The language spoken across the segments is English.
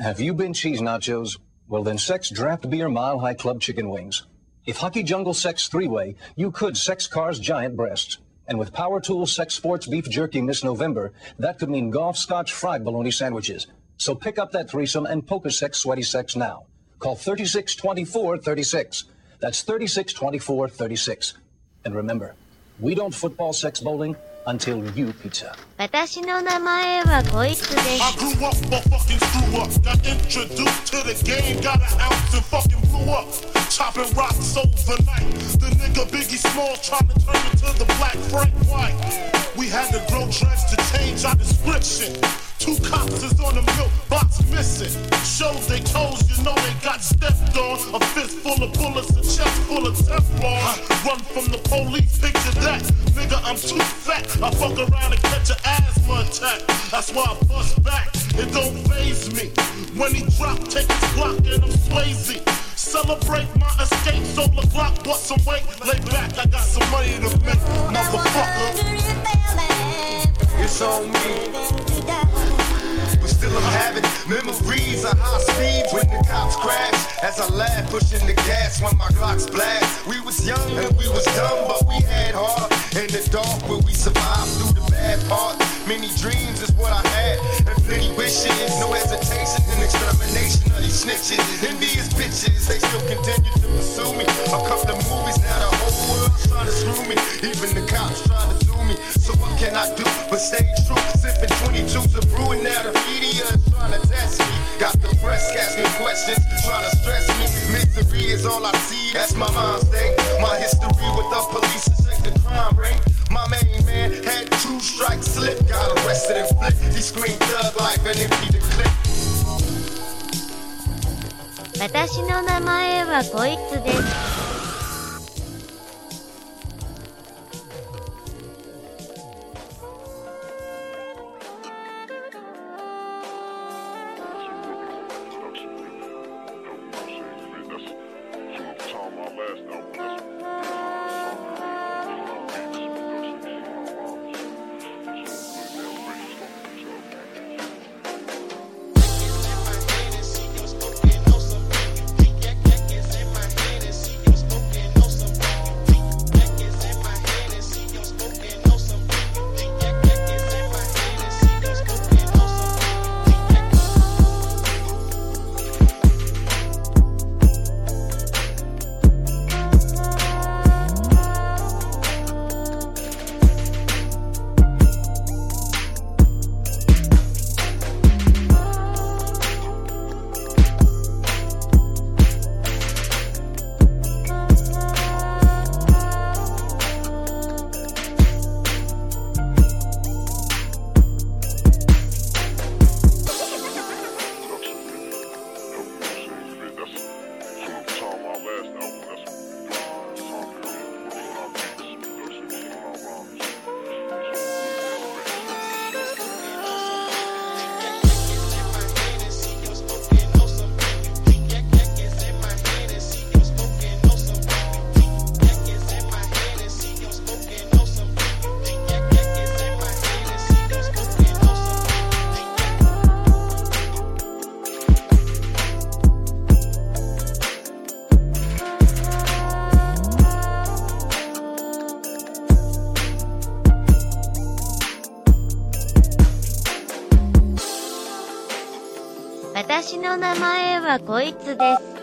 Have you been cheese nachos? Well, then sex draft beer mile high club chicken wings. If Hockey Jungle Sex three way, you could sex cars giant breasts. And with Power Tools Sex Sports beef jerky this November, that could mean golf scotch fried bologna sandwiches. So pick up that threesome and poker sex sweaty sex now. Call 3624 36. That's 3624 36. And remember, we don't football sex bowling until you pizza. 私の名前はこいつです。 I grew up a fucking screw up. Got introduced to the game, got an ounce and fucking blew up. Chopping rocks overnight. The nigga Biggie Small trying to turn into the black Frank White. We had to grow dreads to change our description. Two cops is on the milk box missing. Shows they toes, you know they got stepped on. A fist full of bullets, a chest full of Teflon. Run from the police, picture that. Nigga, I'm too fat. I fuck around and catch an asthma attack. That's why I bust back. It don't faze me. When he drop, take his block and I'm Swayze. Celebrate my escape, so the clock bust some weight. Lay back, I got some money to make, motherfucker. It's on me. Still I'm having memories of high speed when the cops crash. As I laugh, pushing the gas when my clocks blast. We was young and we was dumb, but we had heart. In the dark where we survived through the bad parts. Many dreams is what I had, and plenty wishes. No hesitation in extermination of these snitches. Envious bitches, they still continue to pursue me. A couple of movies, now the whole world's trying to screw me. Even the cops trying to me. So what can I do but stay true? Sipping 22s of brewing, now the media is trying to test me. Got the press asking questions, trying to stress me. Misery is all I see, that's my mind state. My history with the police is check the crime rate. My main man had two strikes slip, got arrested and flipped. He screamed thug life and emptied the clip. 私の名前はこいつです。 の名前はこいつです。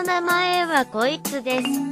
の名前はこいつです。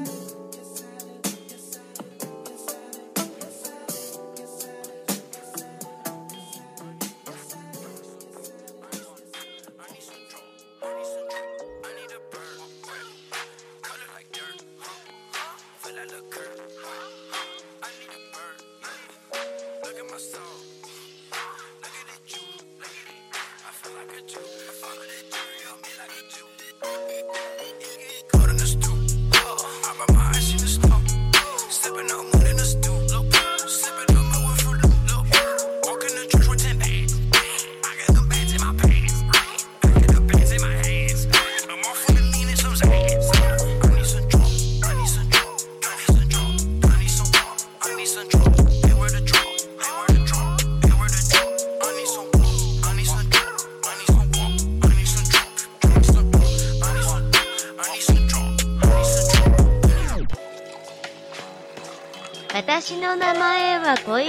は小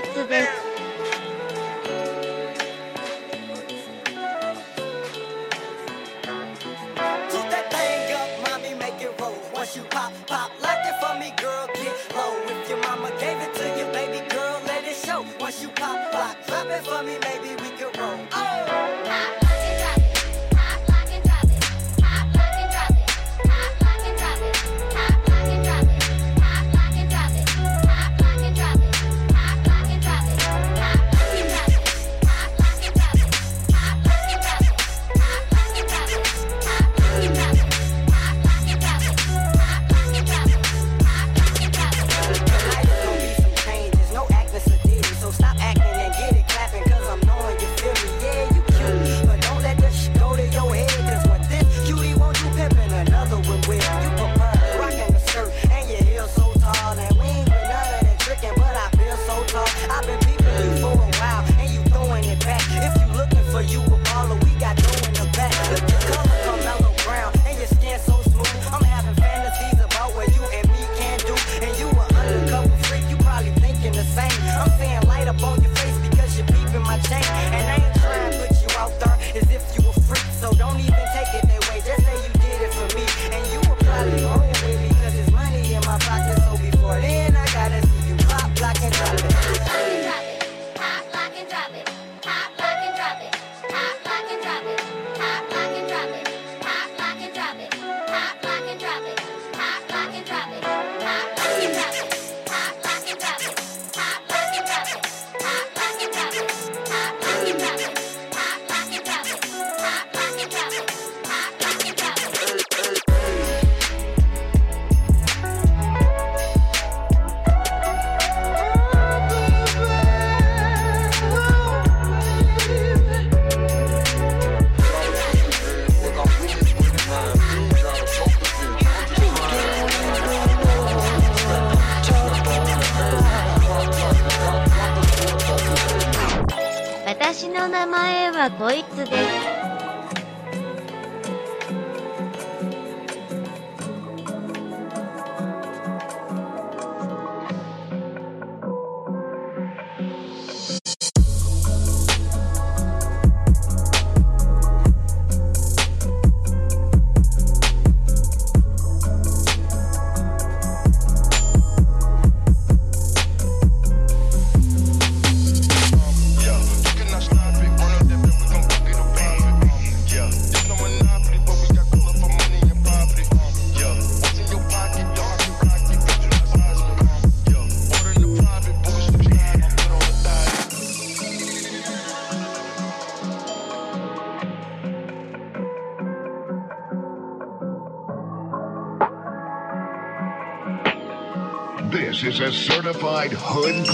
hood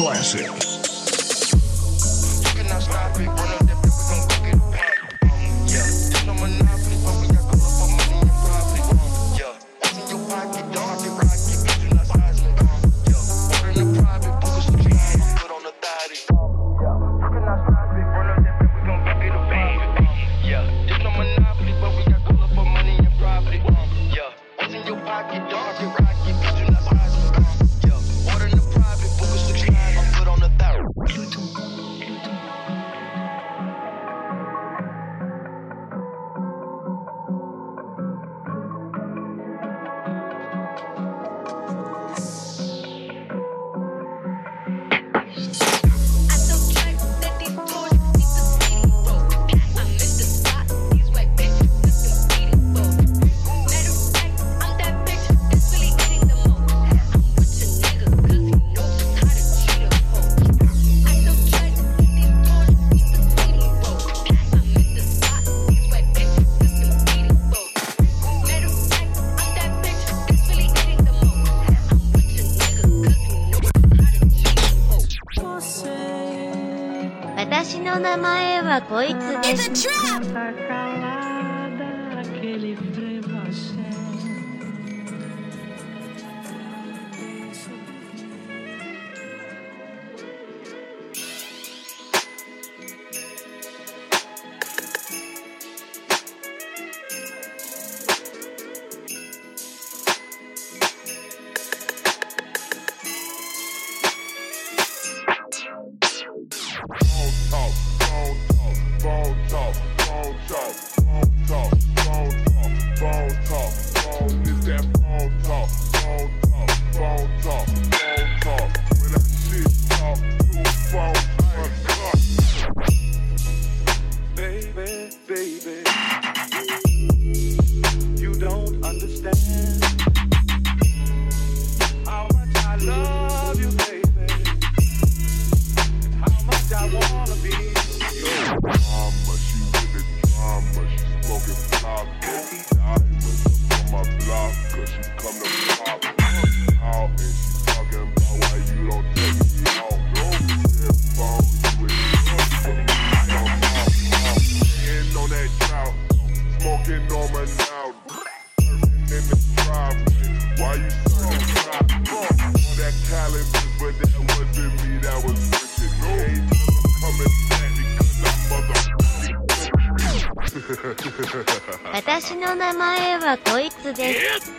こいつ。の名前はこいつです。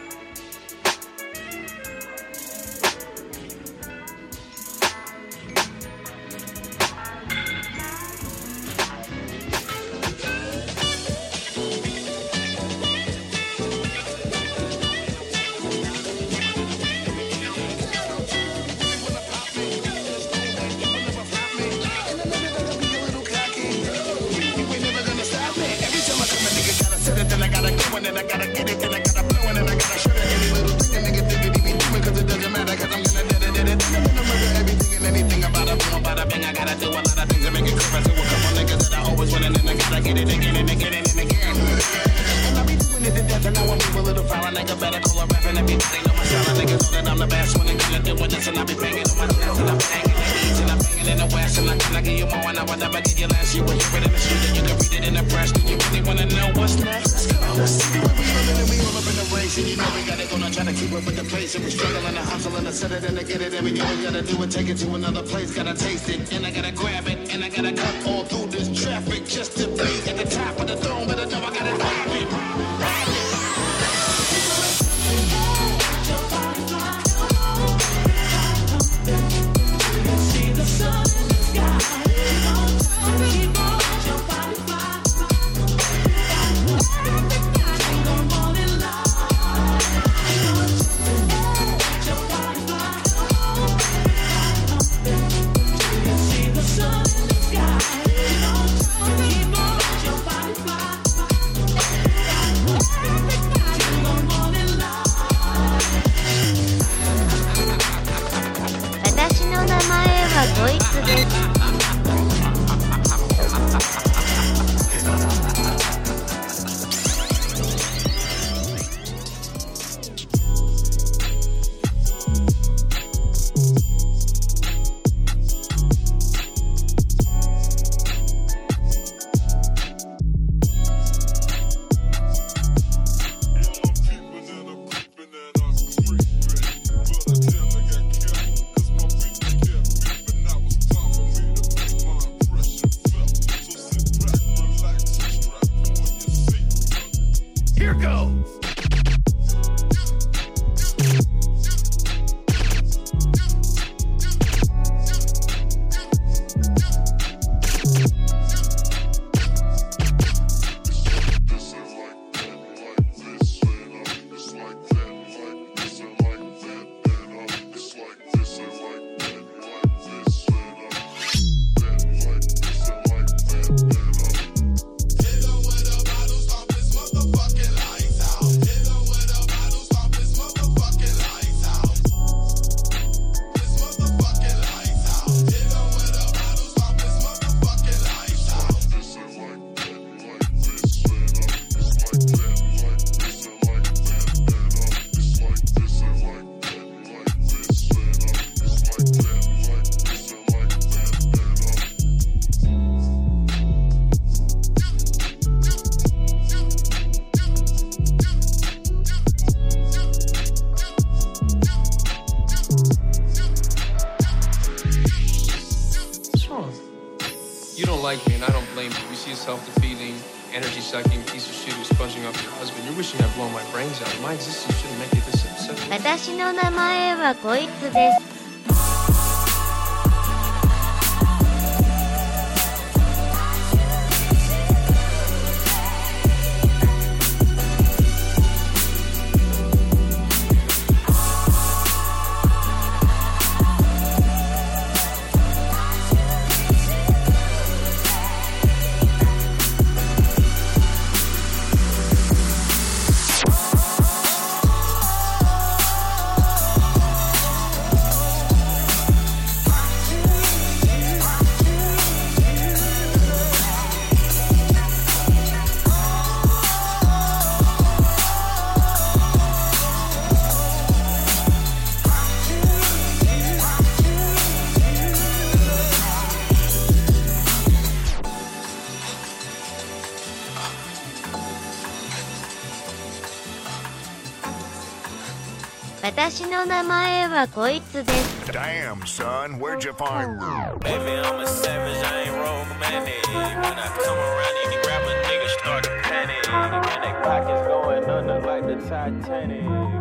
私の名前はこいつです。 Damn, son, where'd you find Baby, I'm a savage, I ain't romantic. When I come around, you can grab a nigga, start to panic. And they pockets going under like the Titanic.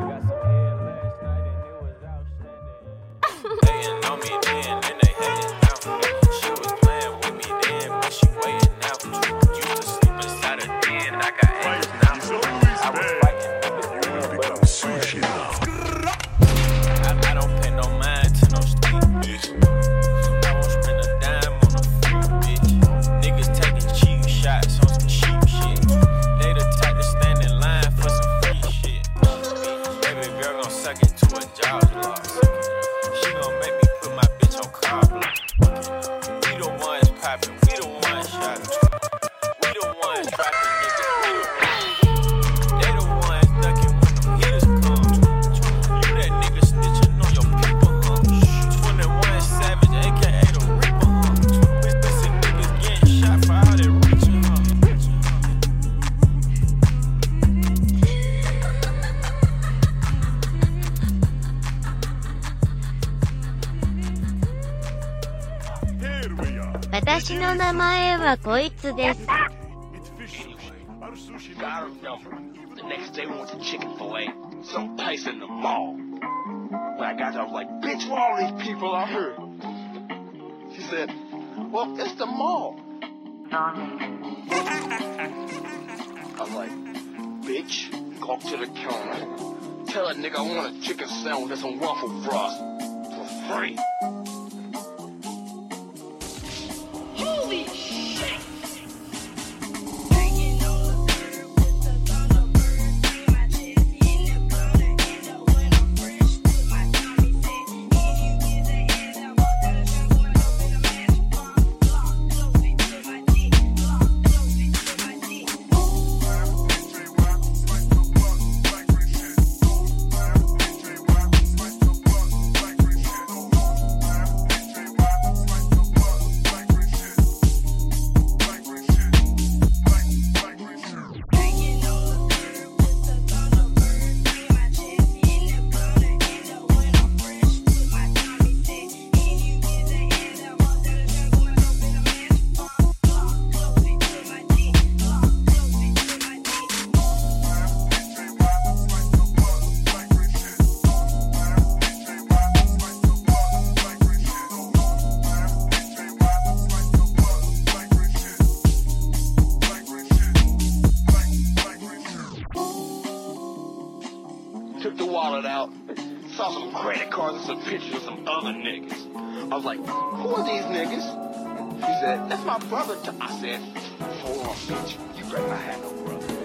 はこいつです。The next day Chick-fil-A, the mall. When I got there, I was like, bitch, where all these people? She said, well, it's the mall. I'm like, bitch, go to the counter. Tell a nigga I want a chicken sandwich and some waffle fries for free.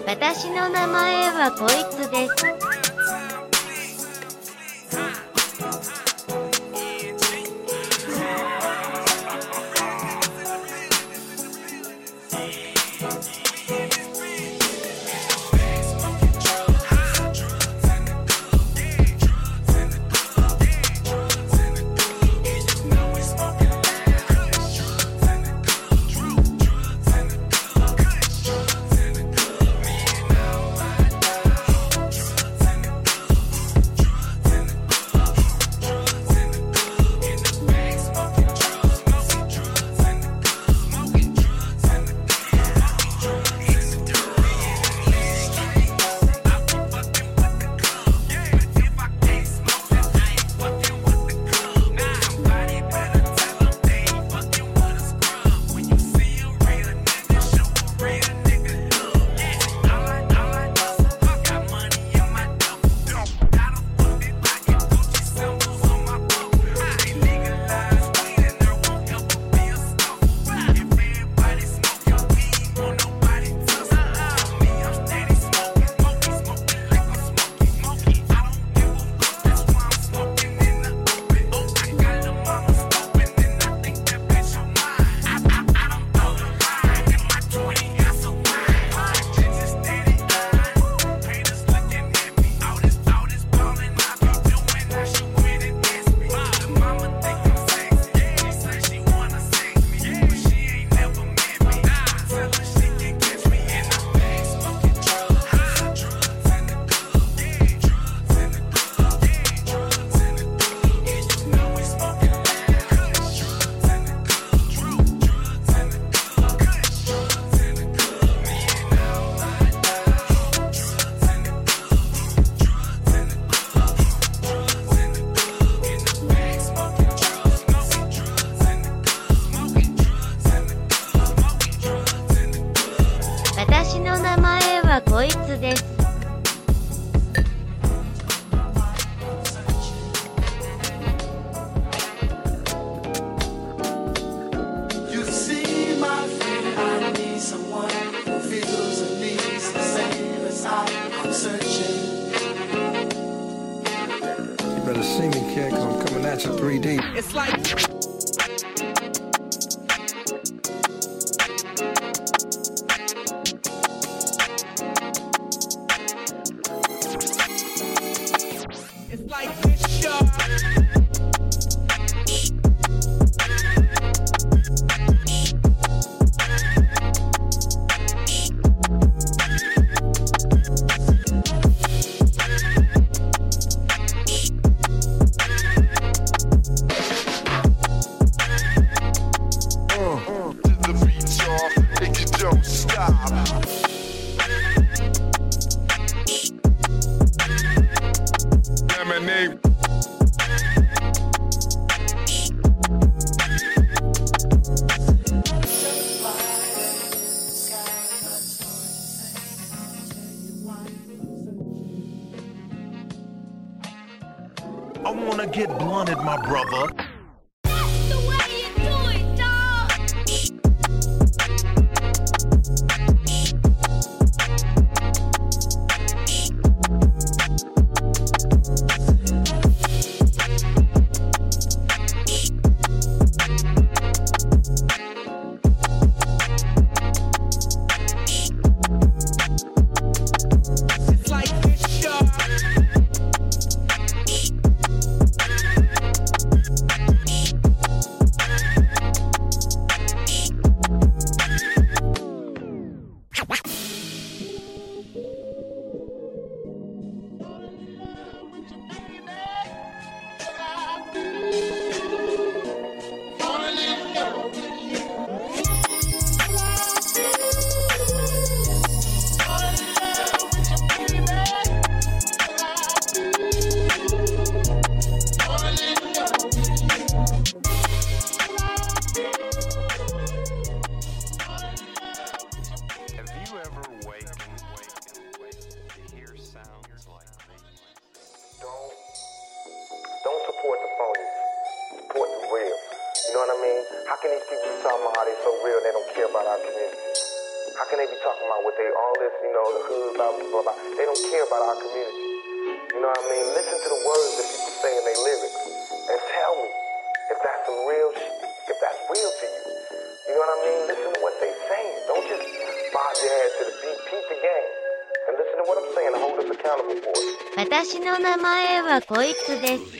私の名前はこいつです。こいつです。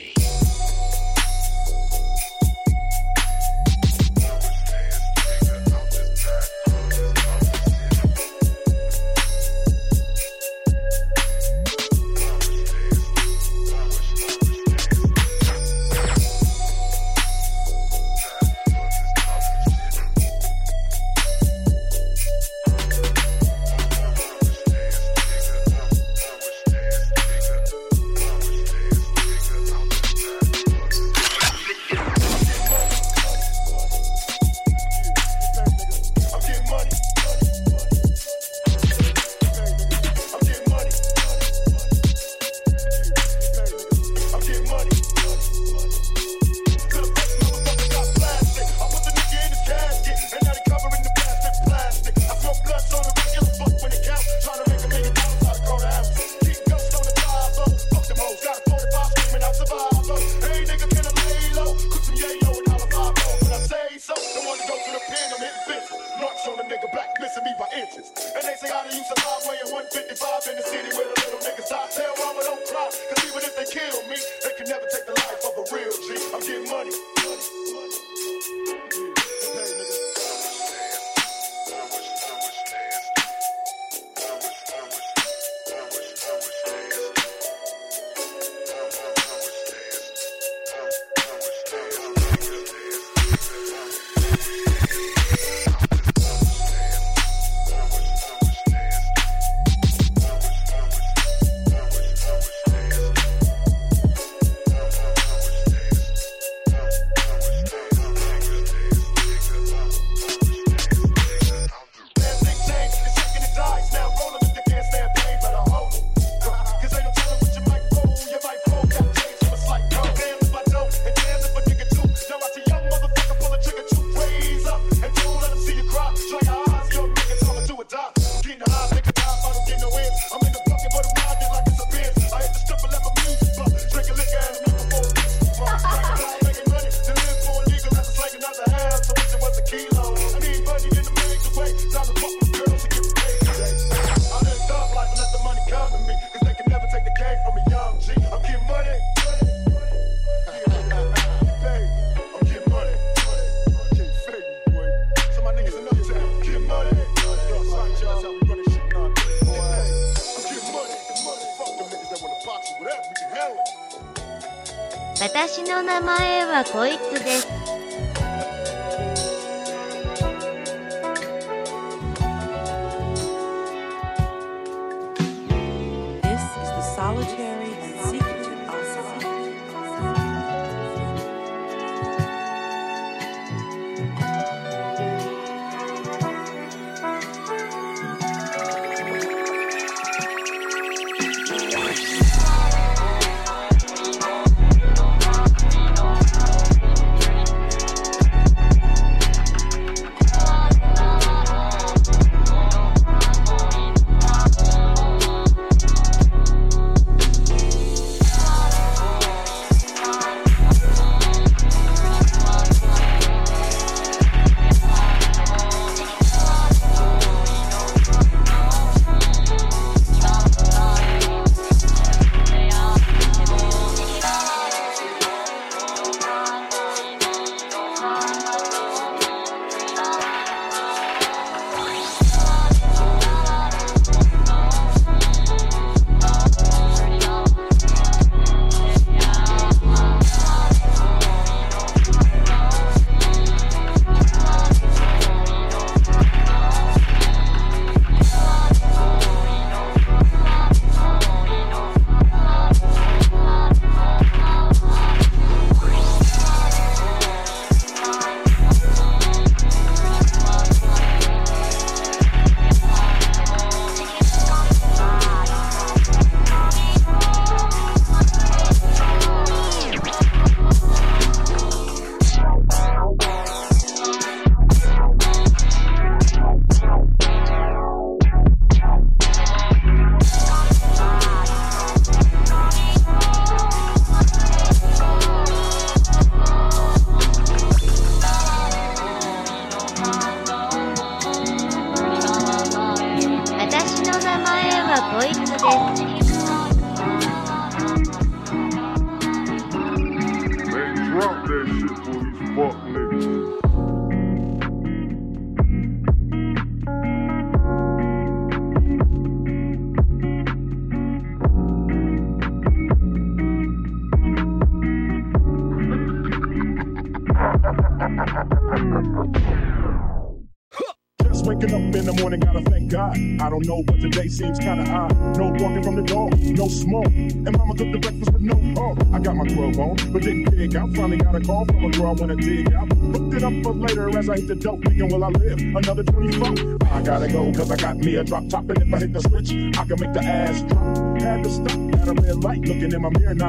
前は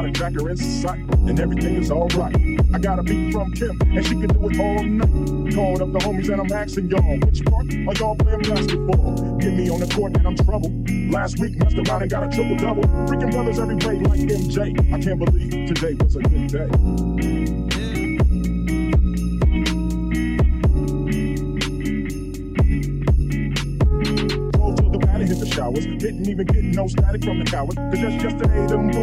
not a jacker in sight. And everything is alright. I got a beat from Kim, and she can do it all night. Called up the homies, and I'm asking y'all, which part are y'all playing basketball? Get me on the court, and I'm trouble. Last week, messed around and got a triple double. Freaking brothers every way like MJ. I can't believe today was a good day. Showers. Didn't even get no static from the coward. Cause that's just yesterday,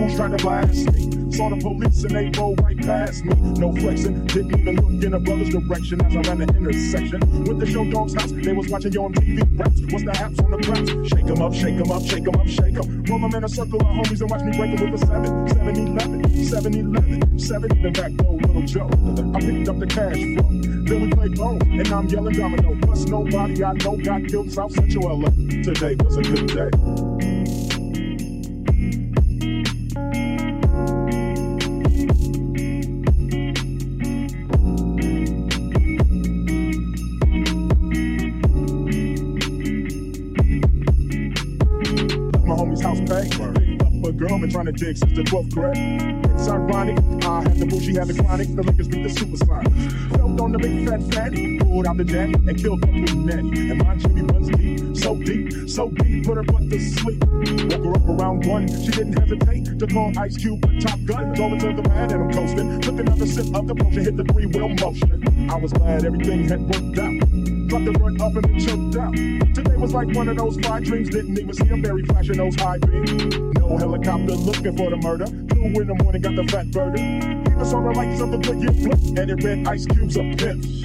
them tried to blast me. Saw the police and they rolled right past me. No flexing, didn't even look in a brother's direction as I ran the intersection. Went to Short Dog's house, they was watching you on TV raps. What's the haps on the craps? Shake 'em up, shake 'em up, shake 'em up, shake 'em. Roll 'em in a circle of homies and watch me break 'em with a 7, 7 11, 7 11, 7 even back though, little Joe. I picked up the cash flow. Then we played bone, and I'm yelling domino. Plus nobody I know got killed in South Central LA. Today was a good day. Dig since the 12th grade. It's ironic. I had the boo, she had the chronic. The Lakers beat the SuperSonics. Felt on the big fat fatty. Pulled out the jack and killed up with nanny. And my Jimmy runs deep, so deep, so deep. Put her butt to sleep. Woke her up around one. She didn't hesitate to call Ice Cube a top gun. Her to the pad and I'm coasting. Took another sip of the potion, hit the three wheel motion. I was glad everything had worked out. Dropped the run up and then choked out. Today was like one of those fly dreams. Didn't even see a berry flashing those high beams. On helicopter looking for the murder. Two in the morning got the Fatburger. Peepers on the lights of a Goodyear flip. And it red ice cubes of piss.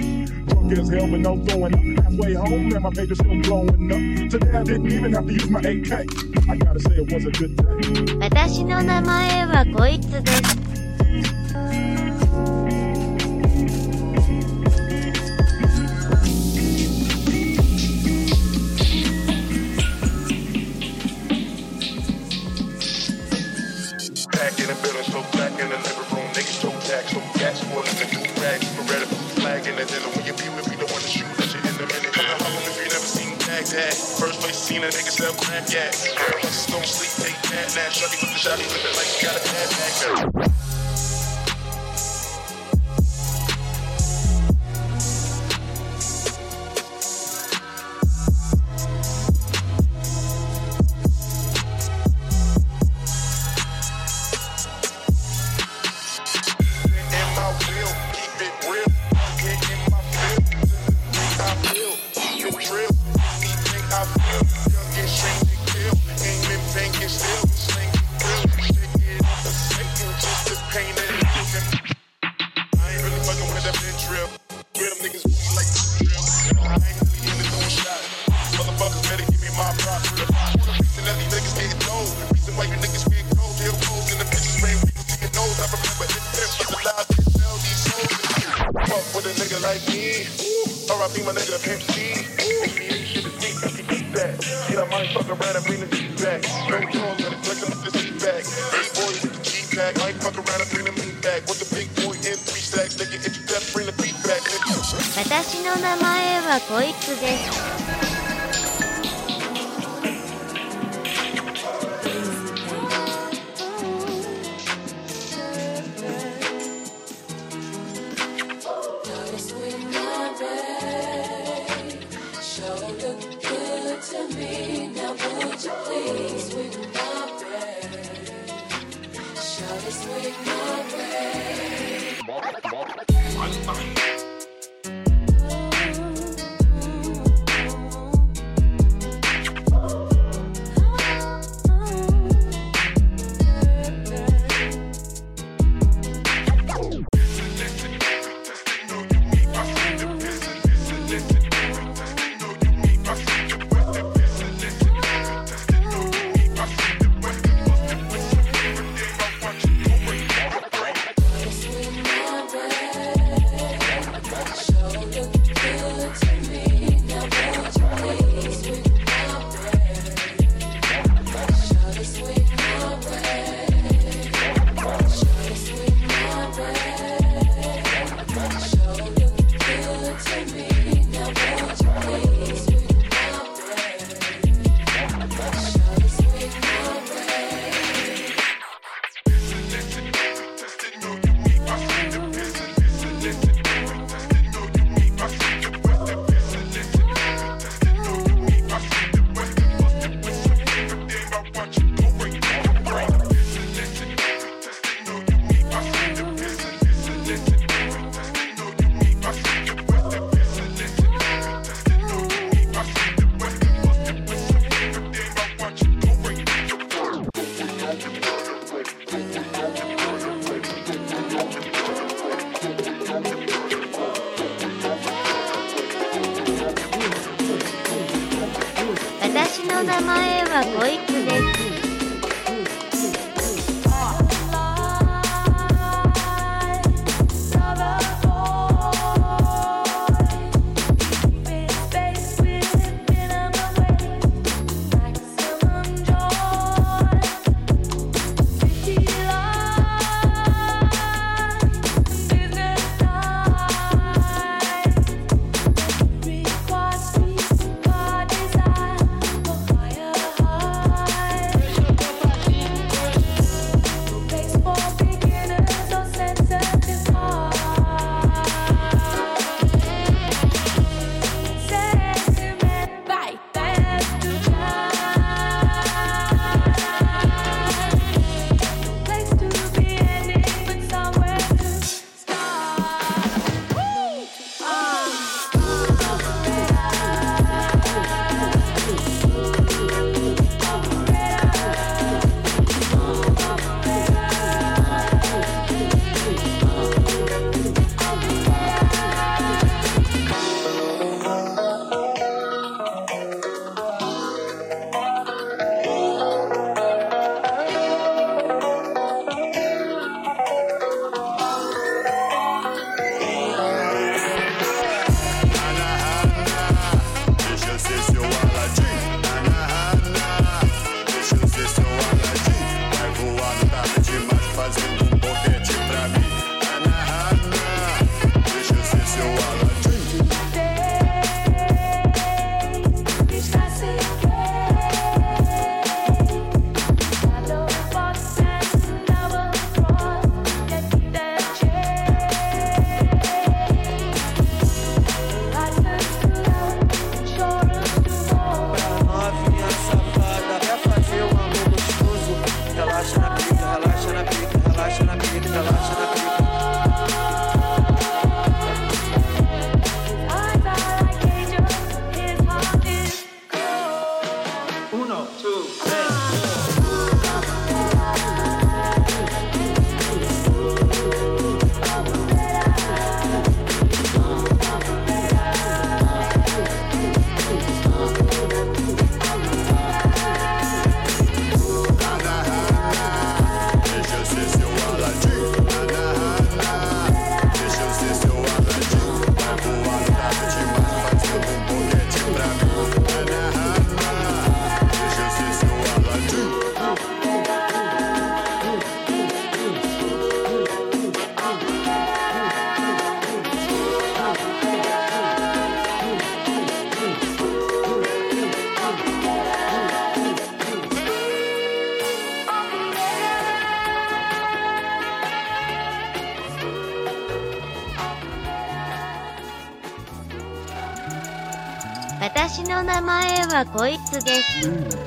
Drunk as hell but no throwing up. Halfway home and my pager's still blowing up. Today I didn't even have to use my AK. I gotta say it was a good day. 私の名前はこいつです。that. First place seen a nigga step back, yeah. Don't sleep, take that, now. Shut with the shot, flip it like you got a bad back. 前はこいつです。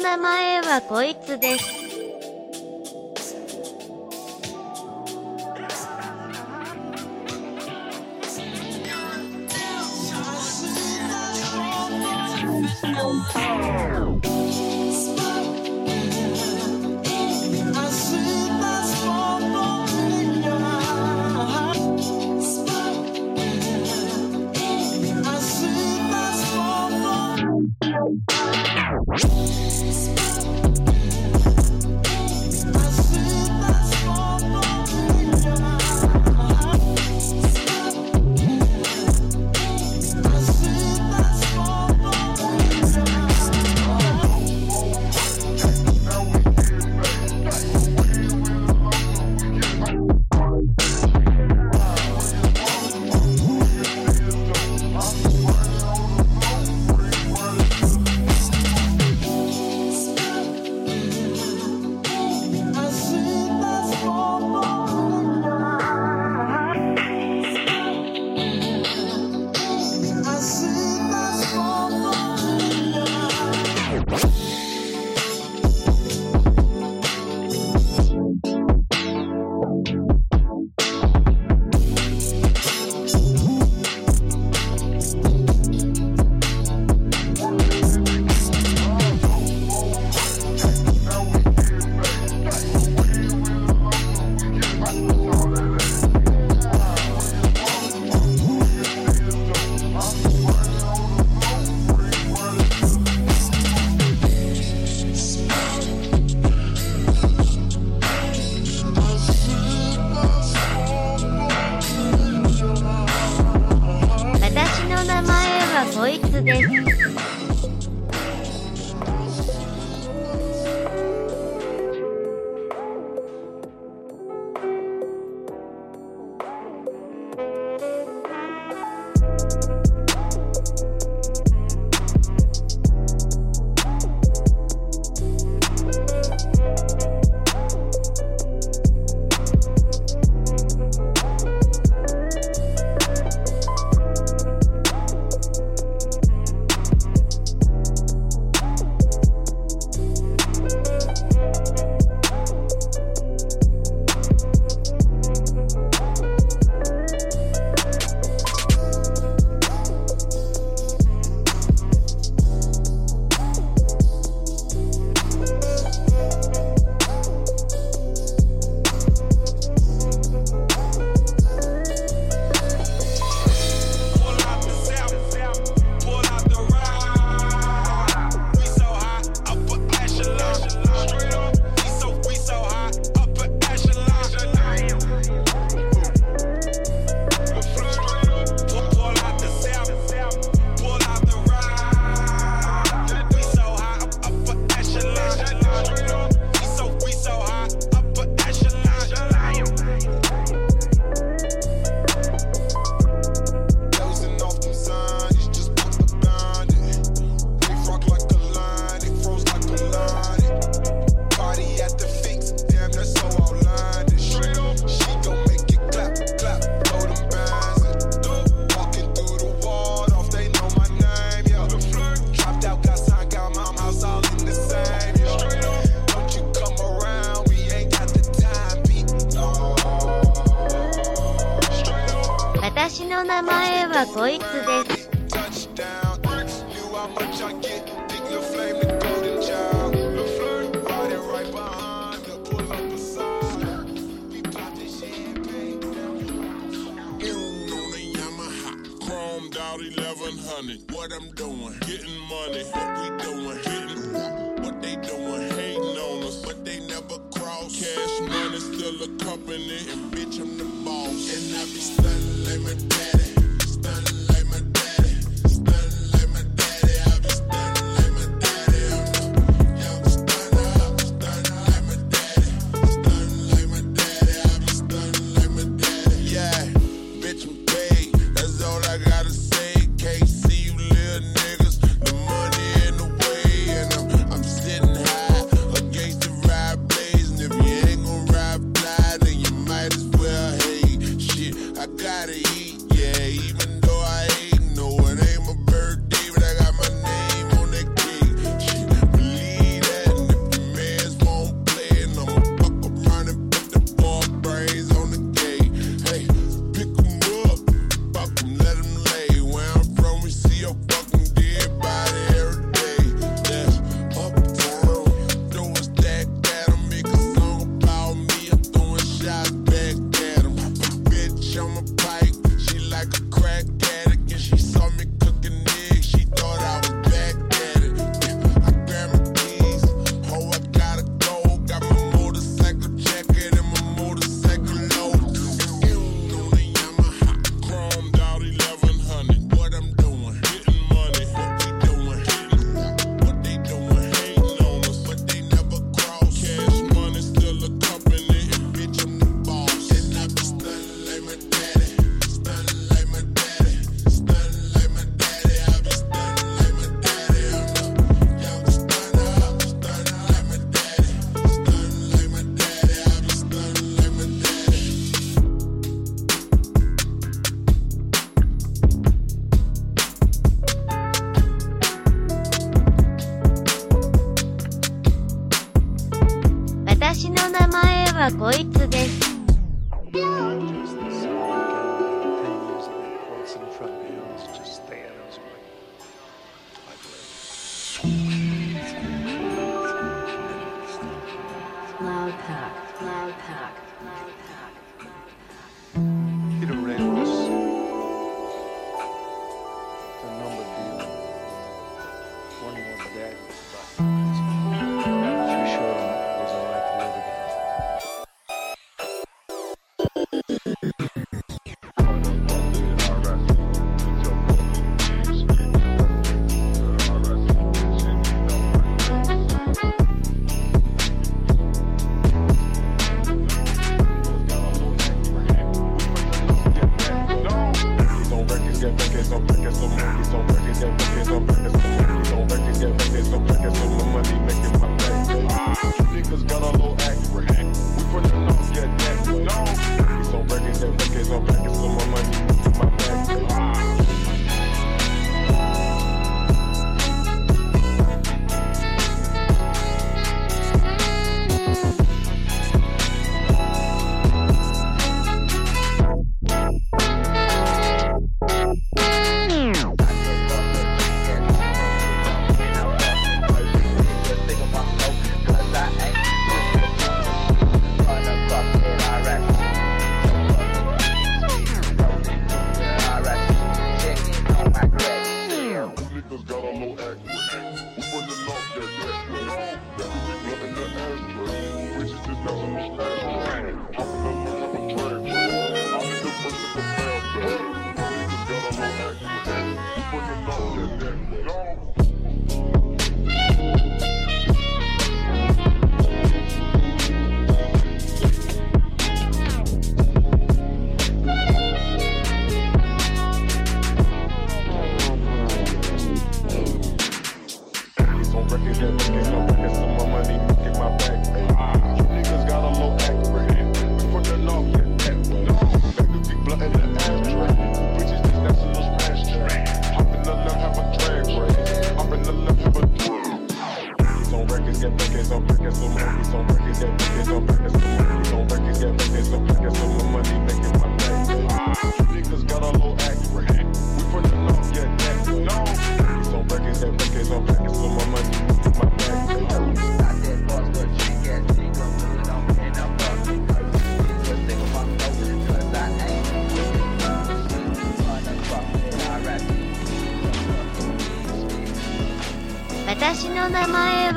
名前はこいつです」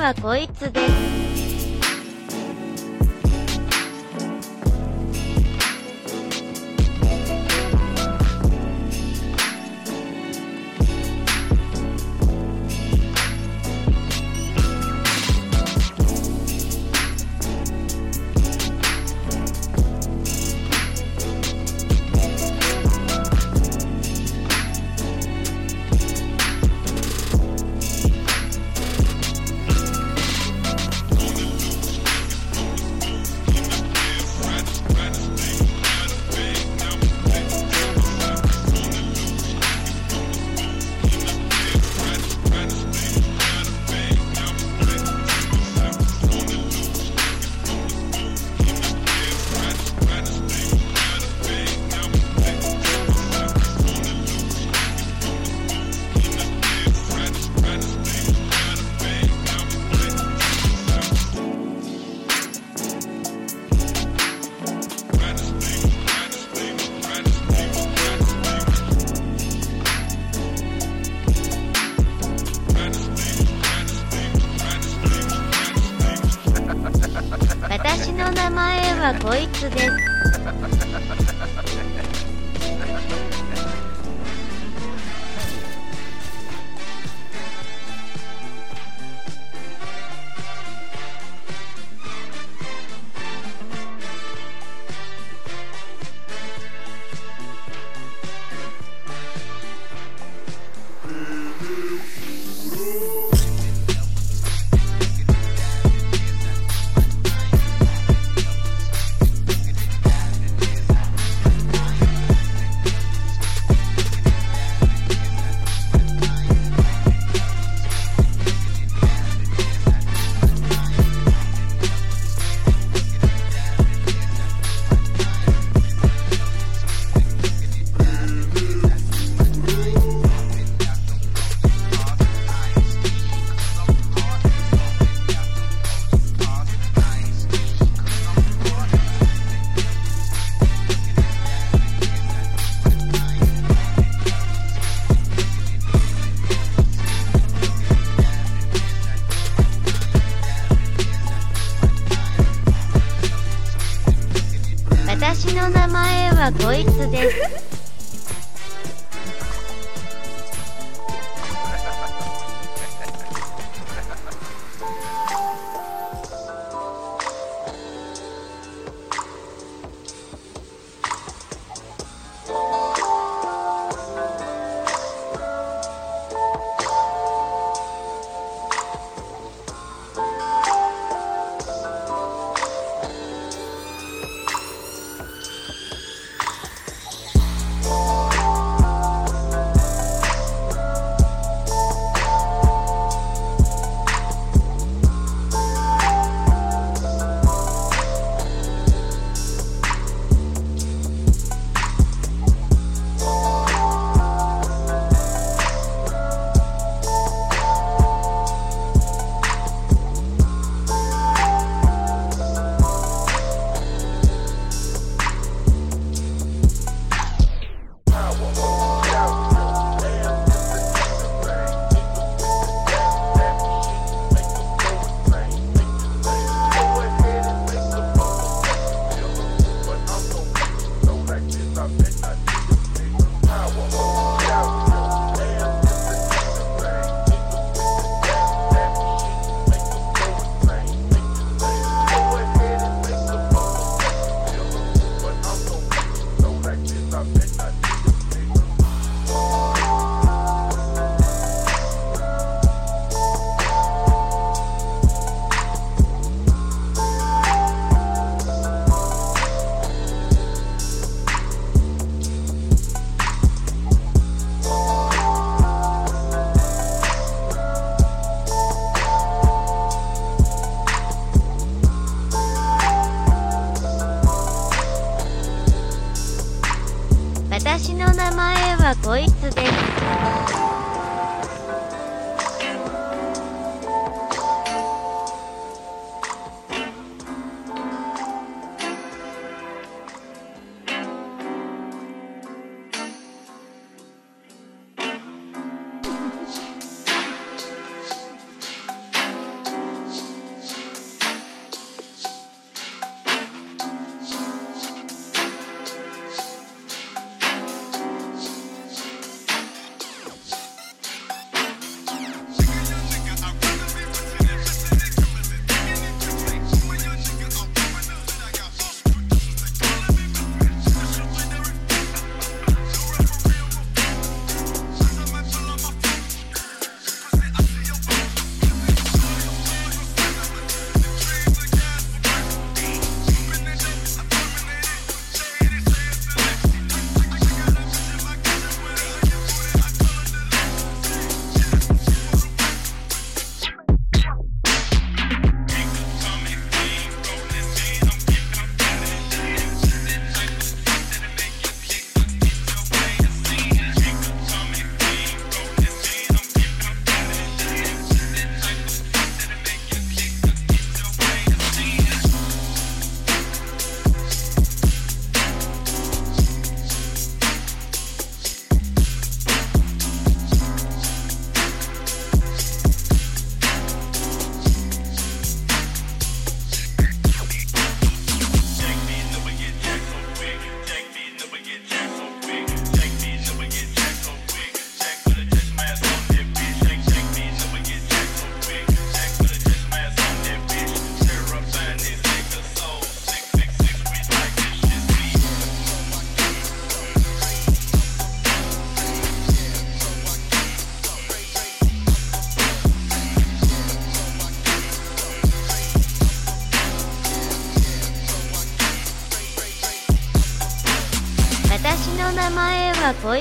はこいつです。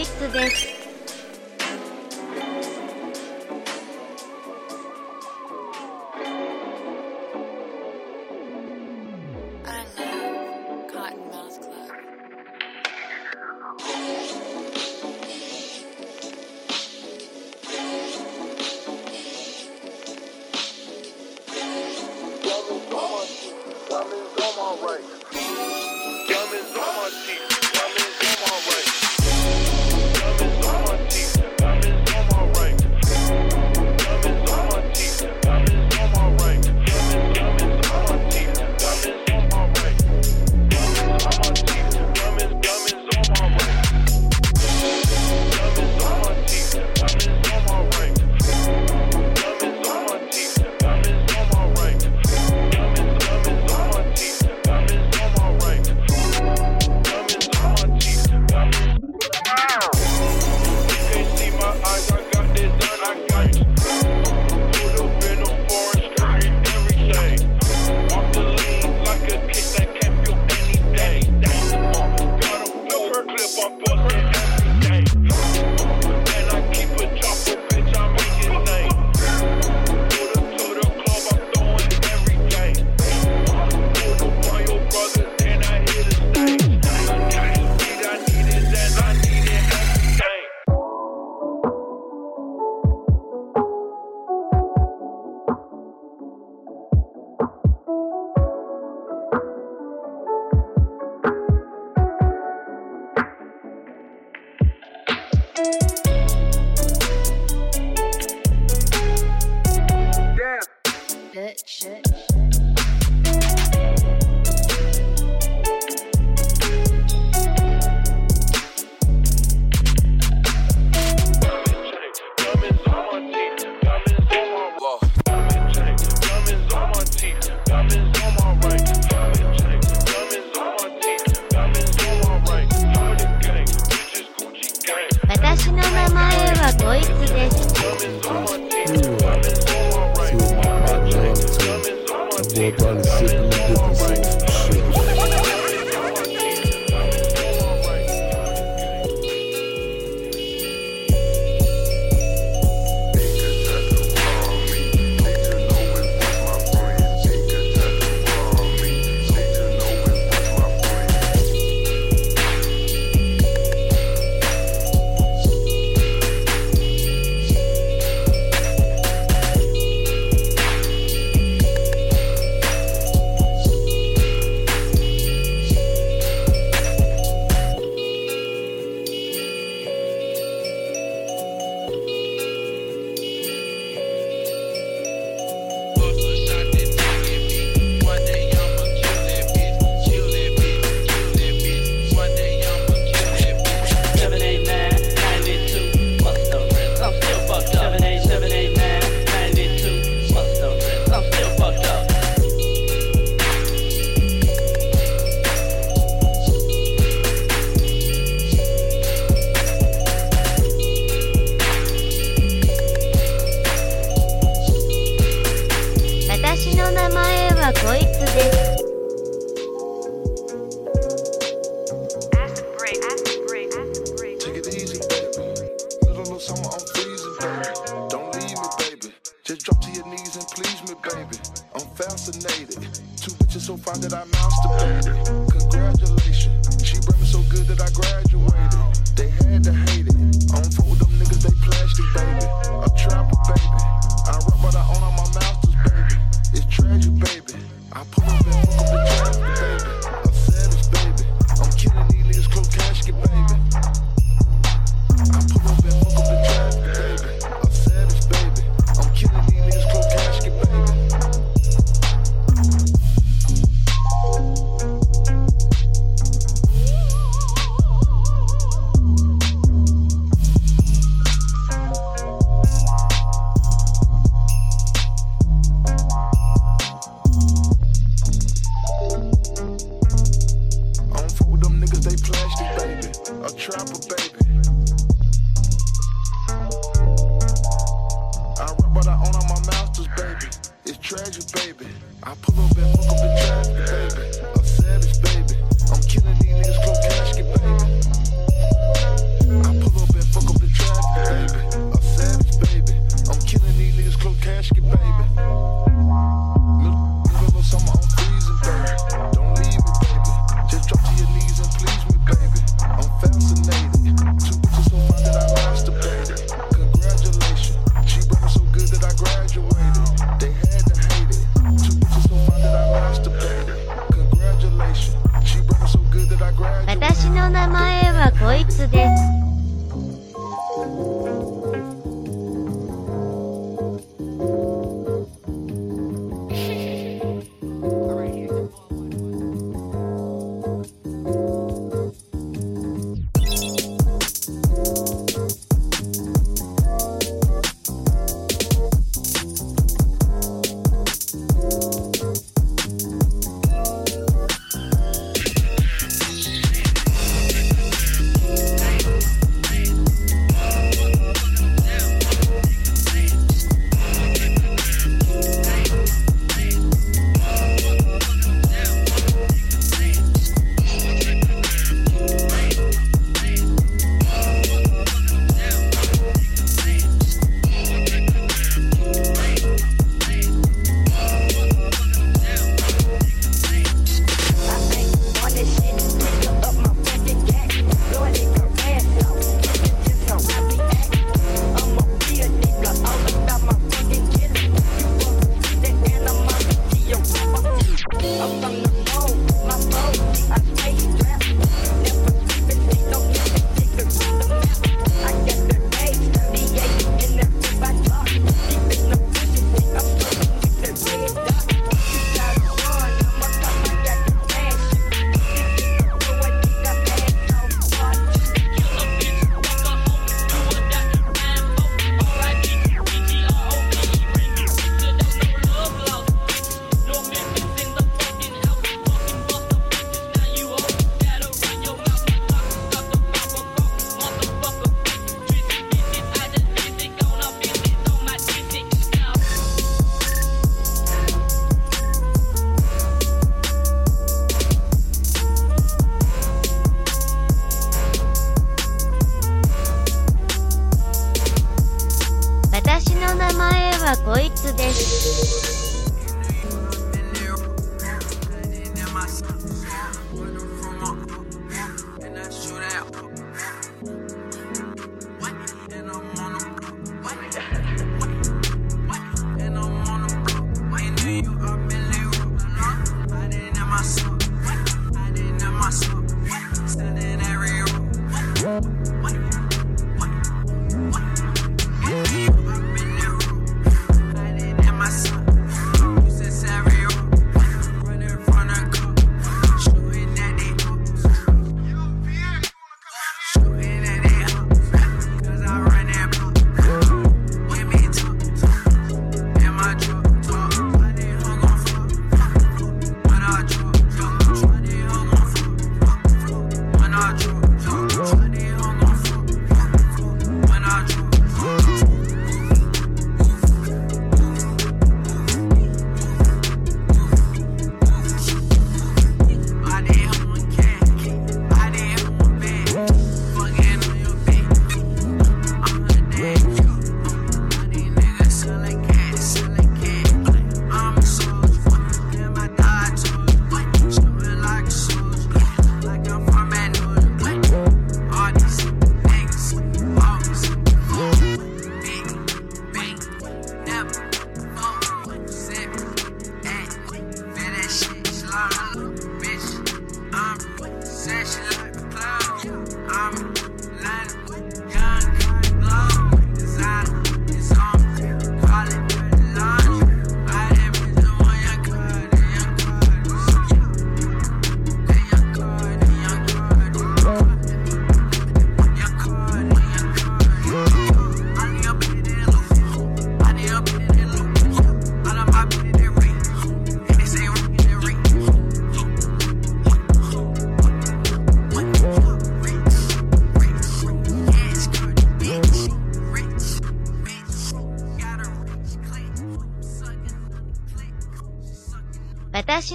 イクです。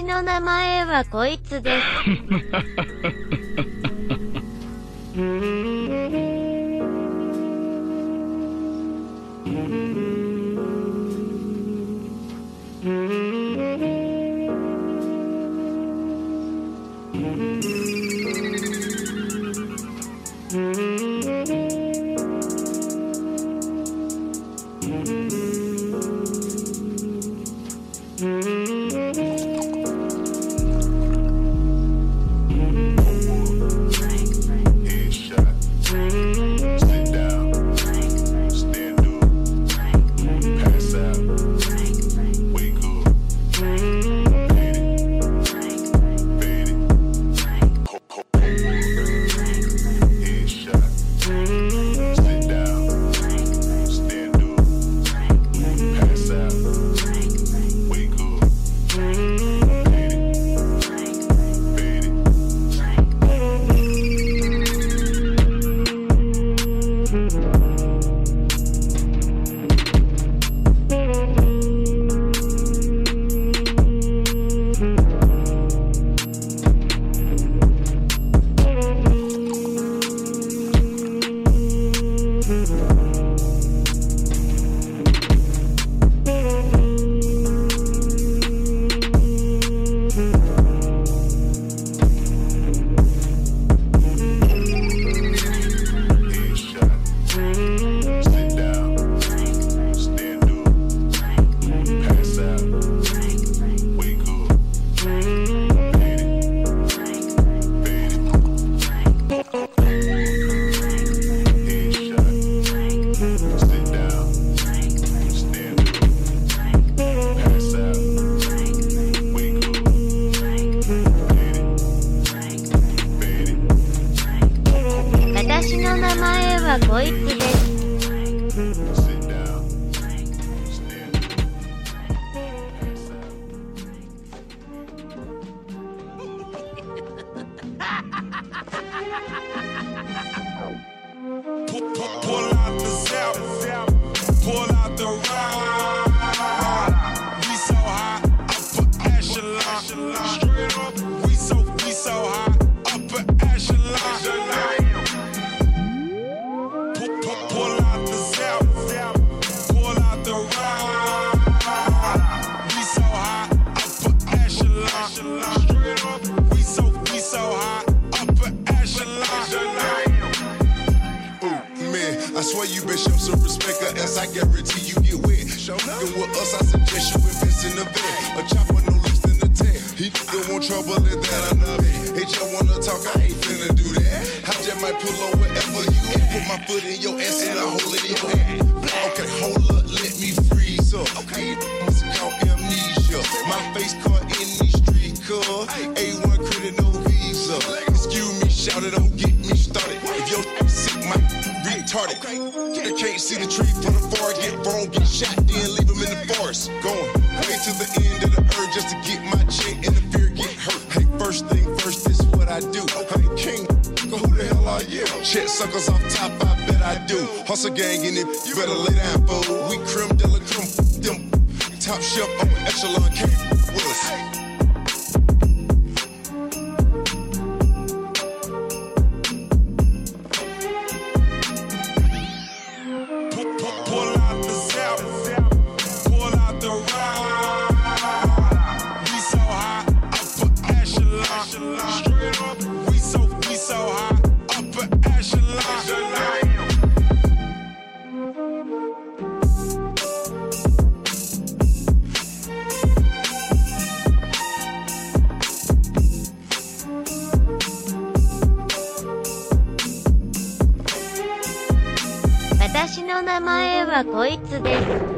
の名前はこいつです。We so, we so high, upper echelon. Echelon. 私の名前はこいつです。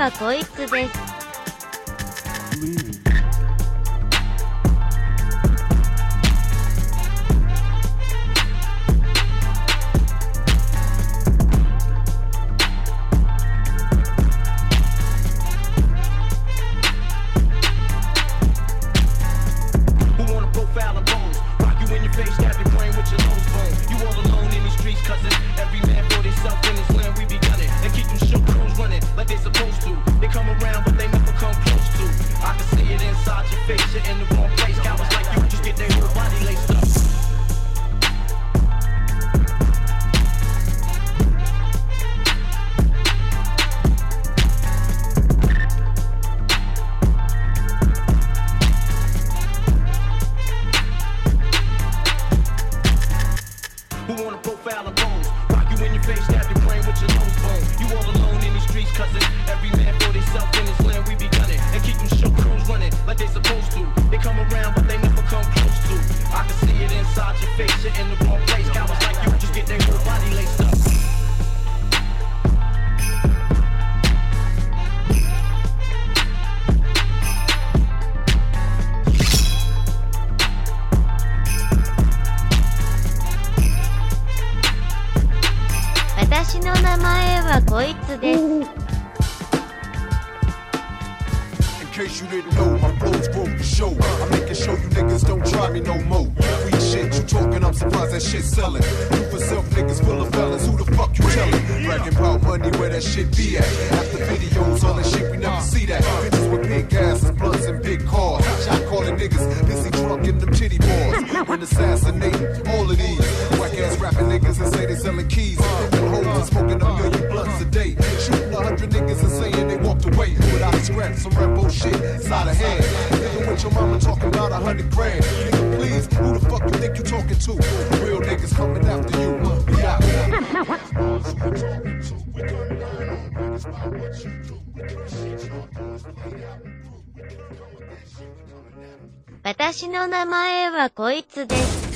はこいつです。show you niggas don't try me no more. Free shit you talking, I'm surprised that shit selling. You for self niggas full of fellas, who the fuck you telling? Bragging about money where that shit be at. After videos, all that shit, we never see that. Bitches with big asses, blunts, and big cars. Shot calling niggas, busy drunking them titty boys. And assassinating all of these whack ass rapping niggas and say they selling keys. And hoes and smoking a million blunts a day. Shooting a hundred niggas and saying they walked away without scratch. Some rap bullshit side of hand. Nigga with your mama talking about a hundred grand. Nigga, please, who the fuck you think you talking to? Real niggas coming after you. We out. We turn down on niggas by what you. We turn shit on, out. We turn 私の名前はこいつです。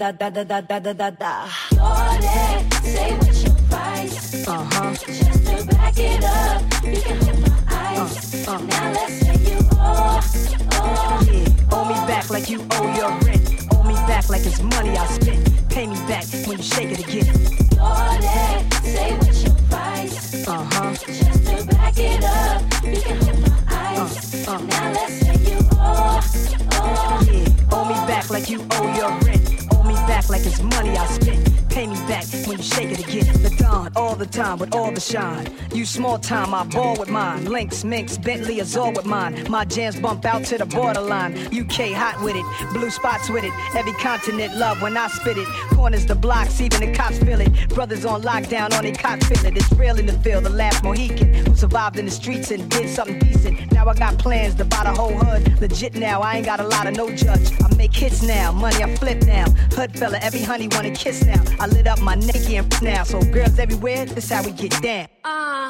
da da da da da da da da. Lord, say what your price. Just to back it up, you can hit my eyes. Now let's say you owe, yeah. owe me back like you owe your rent. Owe me back like it's money I spent. Pay me back when you shake it again. Lord, money I spent. Pay me back when you shake it again. The dawn, all the time with all the shine. You small time, I ball with mine. Lynx, Minx, Bentley, Azure with mine. My jams bump out to the borderline. UK hot with it, blue spots with it. Every continent love when I spit it. Corners the blocks, even the cops feel it. Brothers on lockdown on their cots feel it. It's real in the field, the last Mohican who survived in the streets and did something decent. Now I got plans to buy the whole hood. Legit now, I ain't got a lot of no judge. I make hits now, money I flip now. Hood fella, every honey wanna kiss now. I lit up my naked and now. So girls everywhere, this how we get down.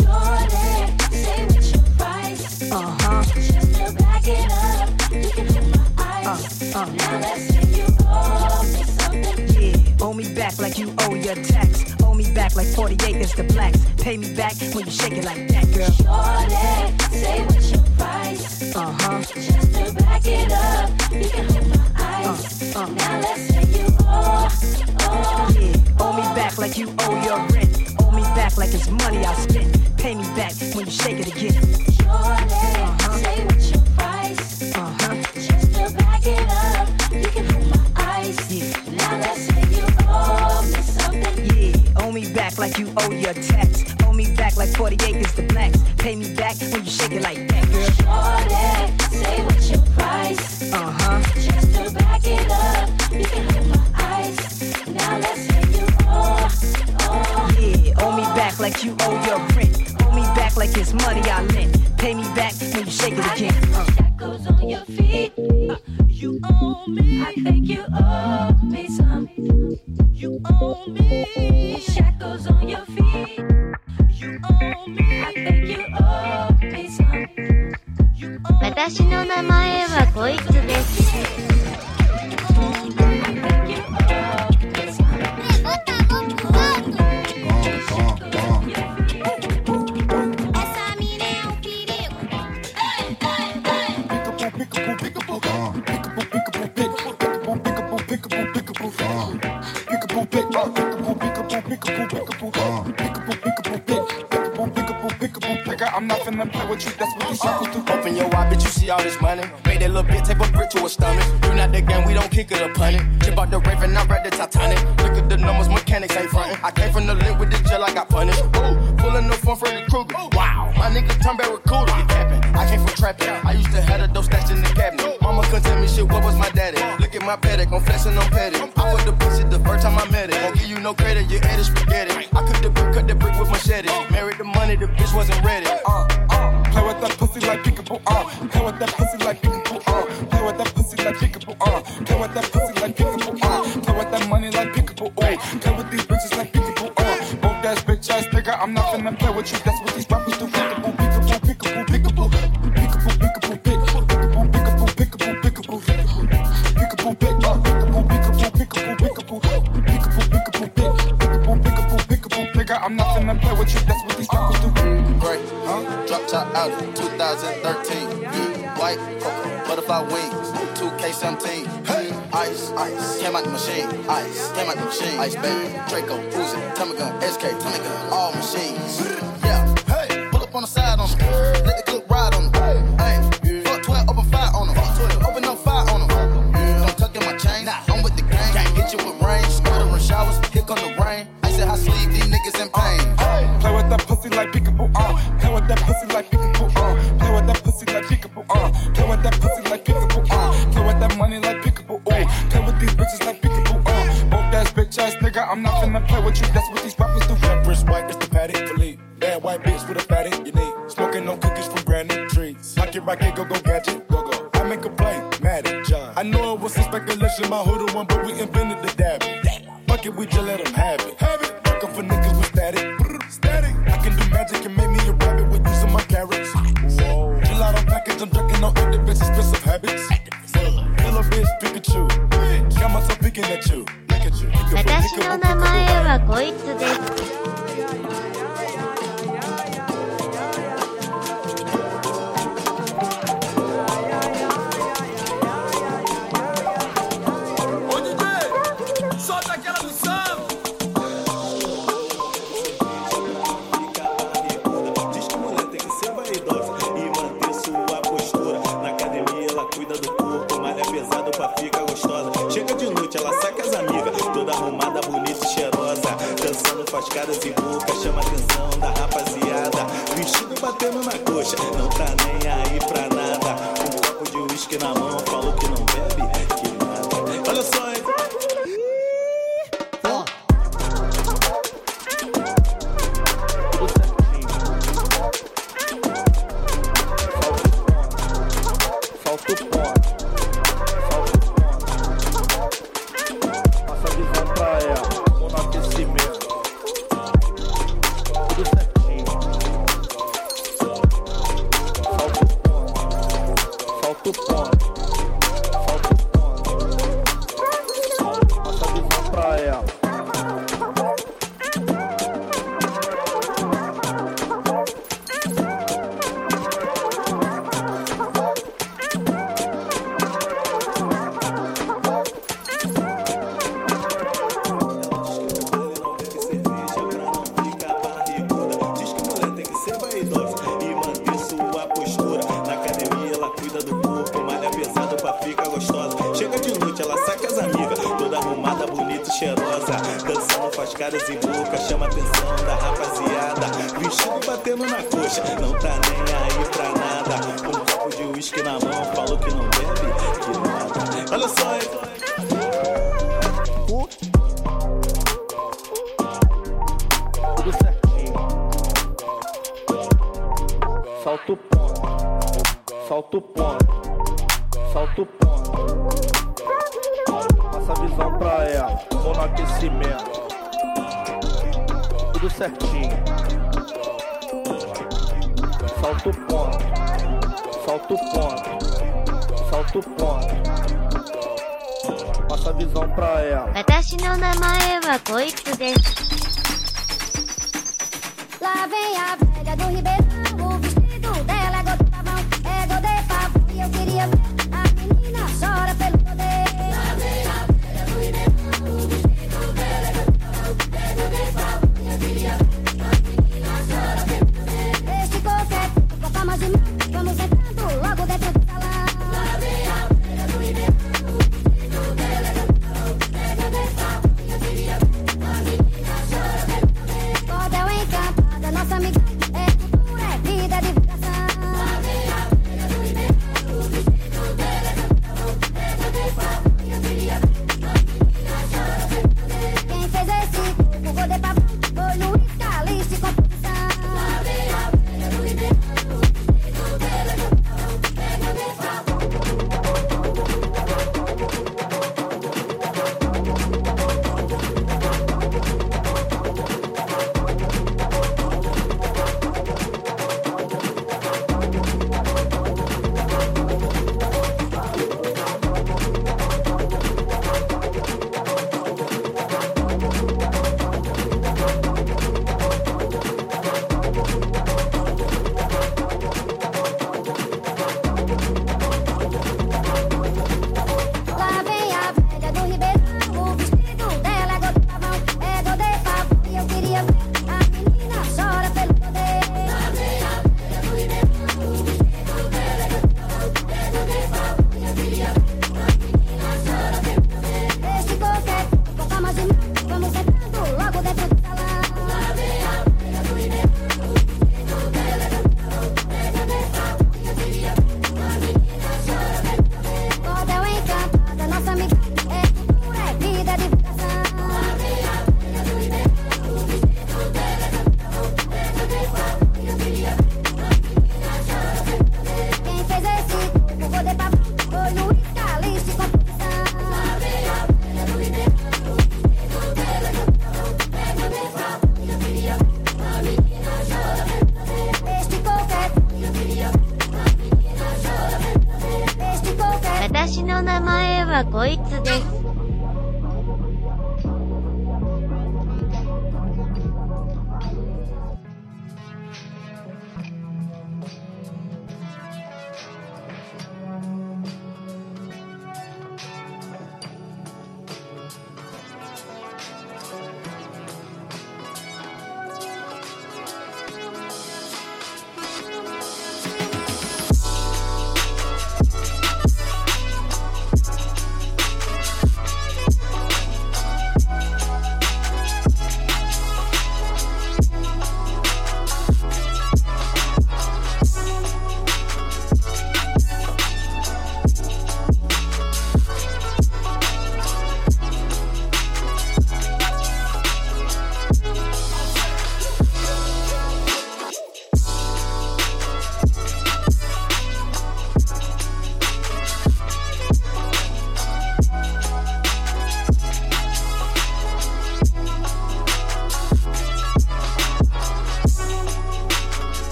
Jordan, say what's your price. Uh huh. To back it up, you can hold my eyes. Uh, uh. Now let's say you owe me something. Yeah, owe me back like you owe your tax. Owe me back like 40 acres to blacks. Pay me back when you shake it like that, girl. Jordan, say what's your price. Uh huh. Just to back it up, like you owe your rent. Owe me back like it's money I spent. Pay me back when you shake it again. Jordan, say what's your price. Uh huh. Just to back it up, you can hold my eyes. Yeah. Now let's say you owe me something. Yeah, owe me back like you owe your tax. Owe me back like 40 acres to blacks. Pay me back when you shake it like that, girl. Jordan, say what's your price. Uh huh. Just like you owe your rent. Owe me back like it's money I lent. Pay me back when you shake it again. Uh. Shackles on your feet. Uh, You owe me. I think you owe me some. You owe me. Shackles on your feet. You owe me. I think you owe me some. You owe 私の名前はこいつです。 This money. Make that little bit, tape a brick to a stomach. You not the game, we don't kick it punt it. Chip out the Raven, I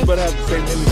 but better have the same energy.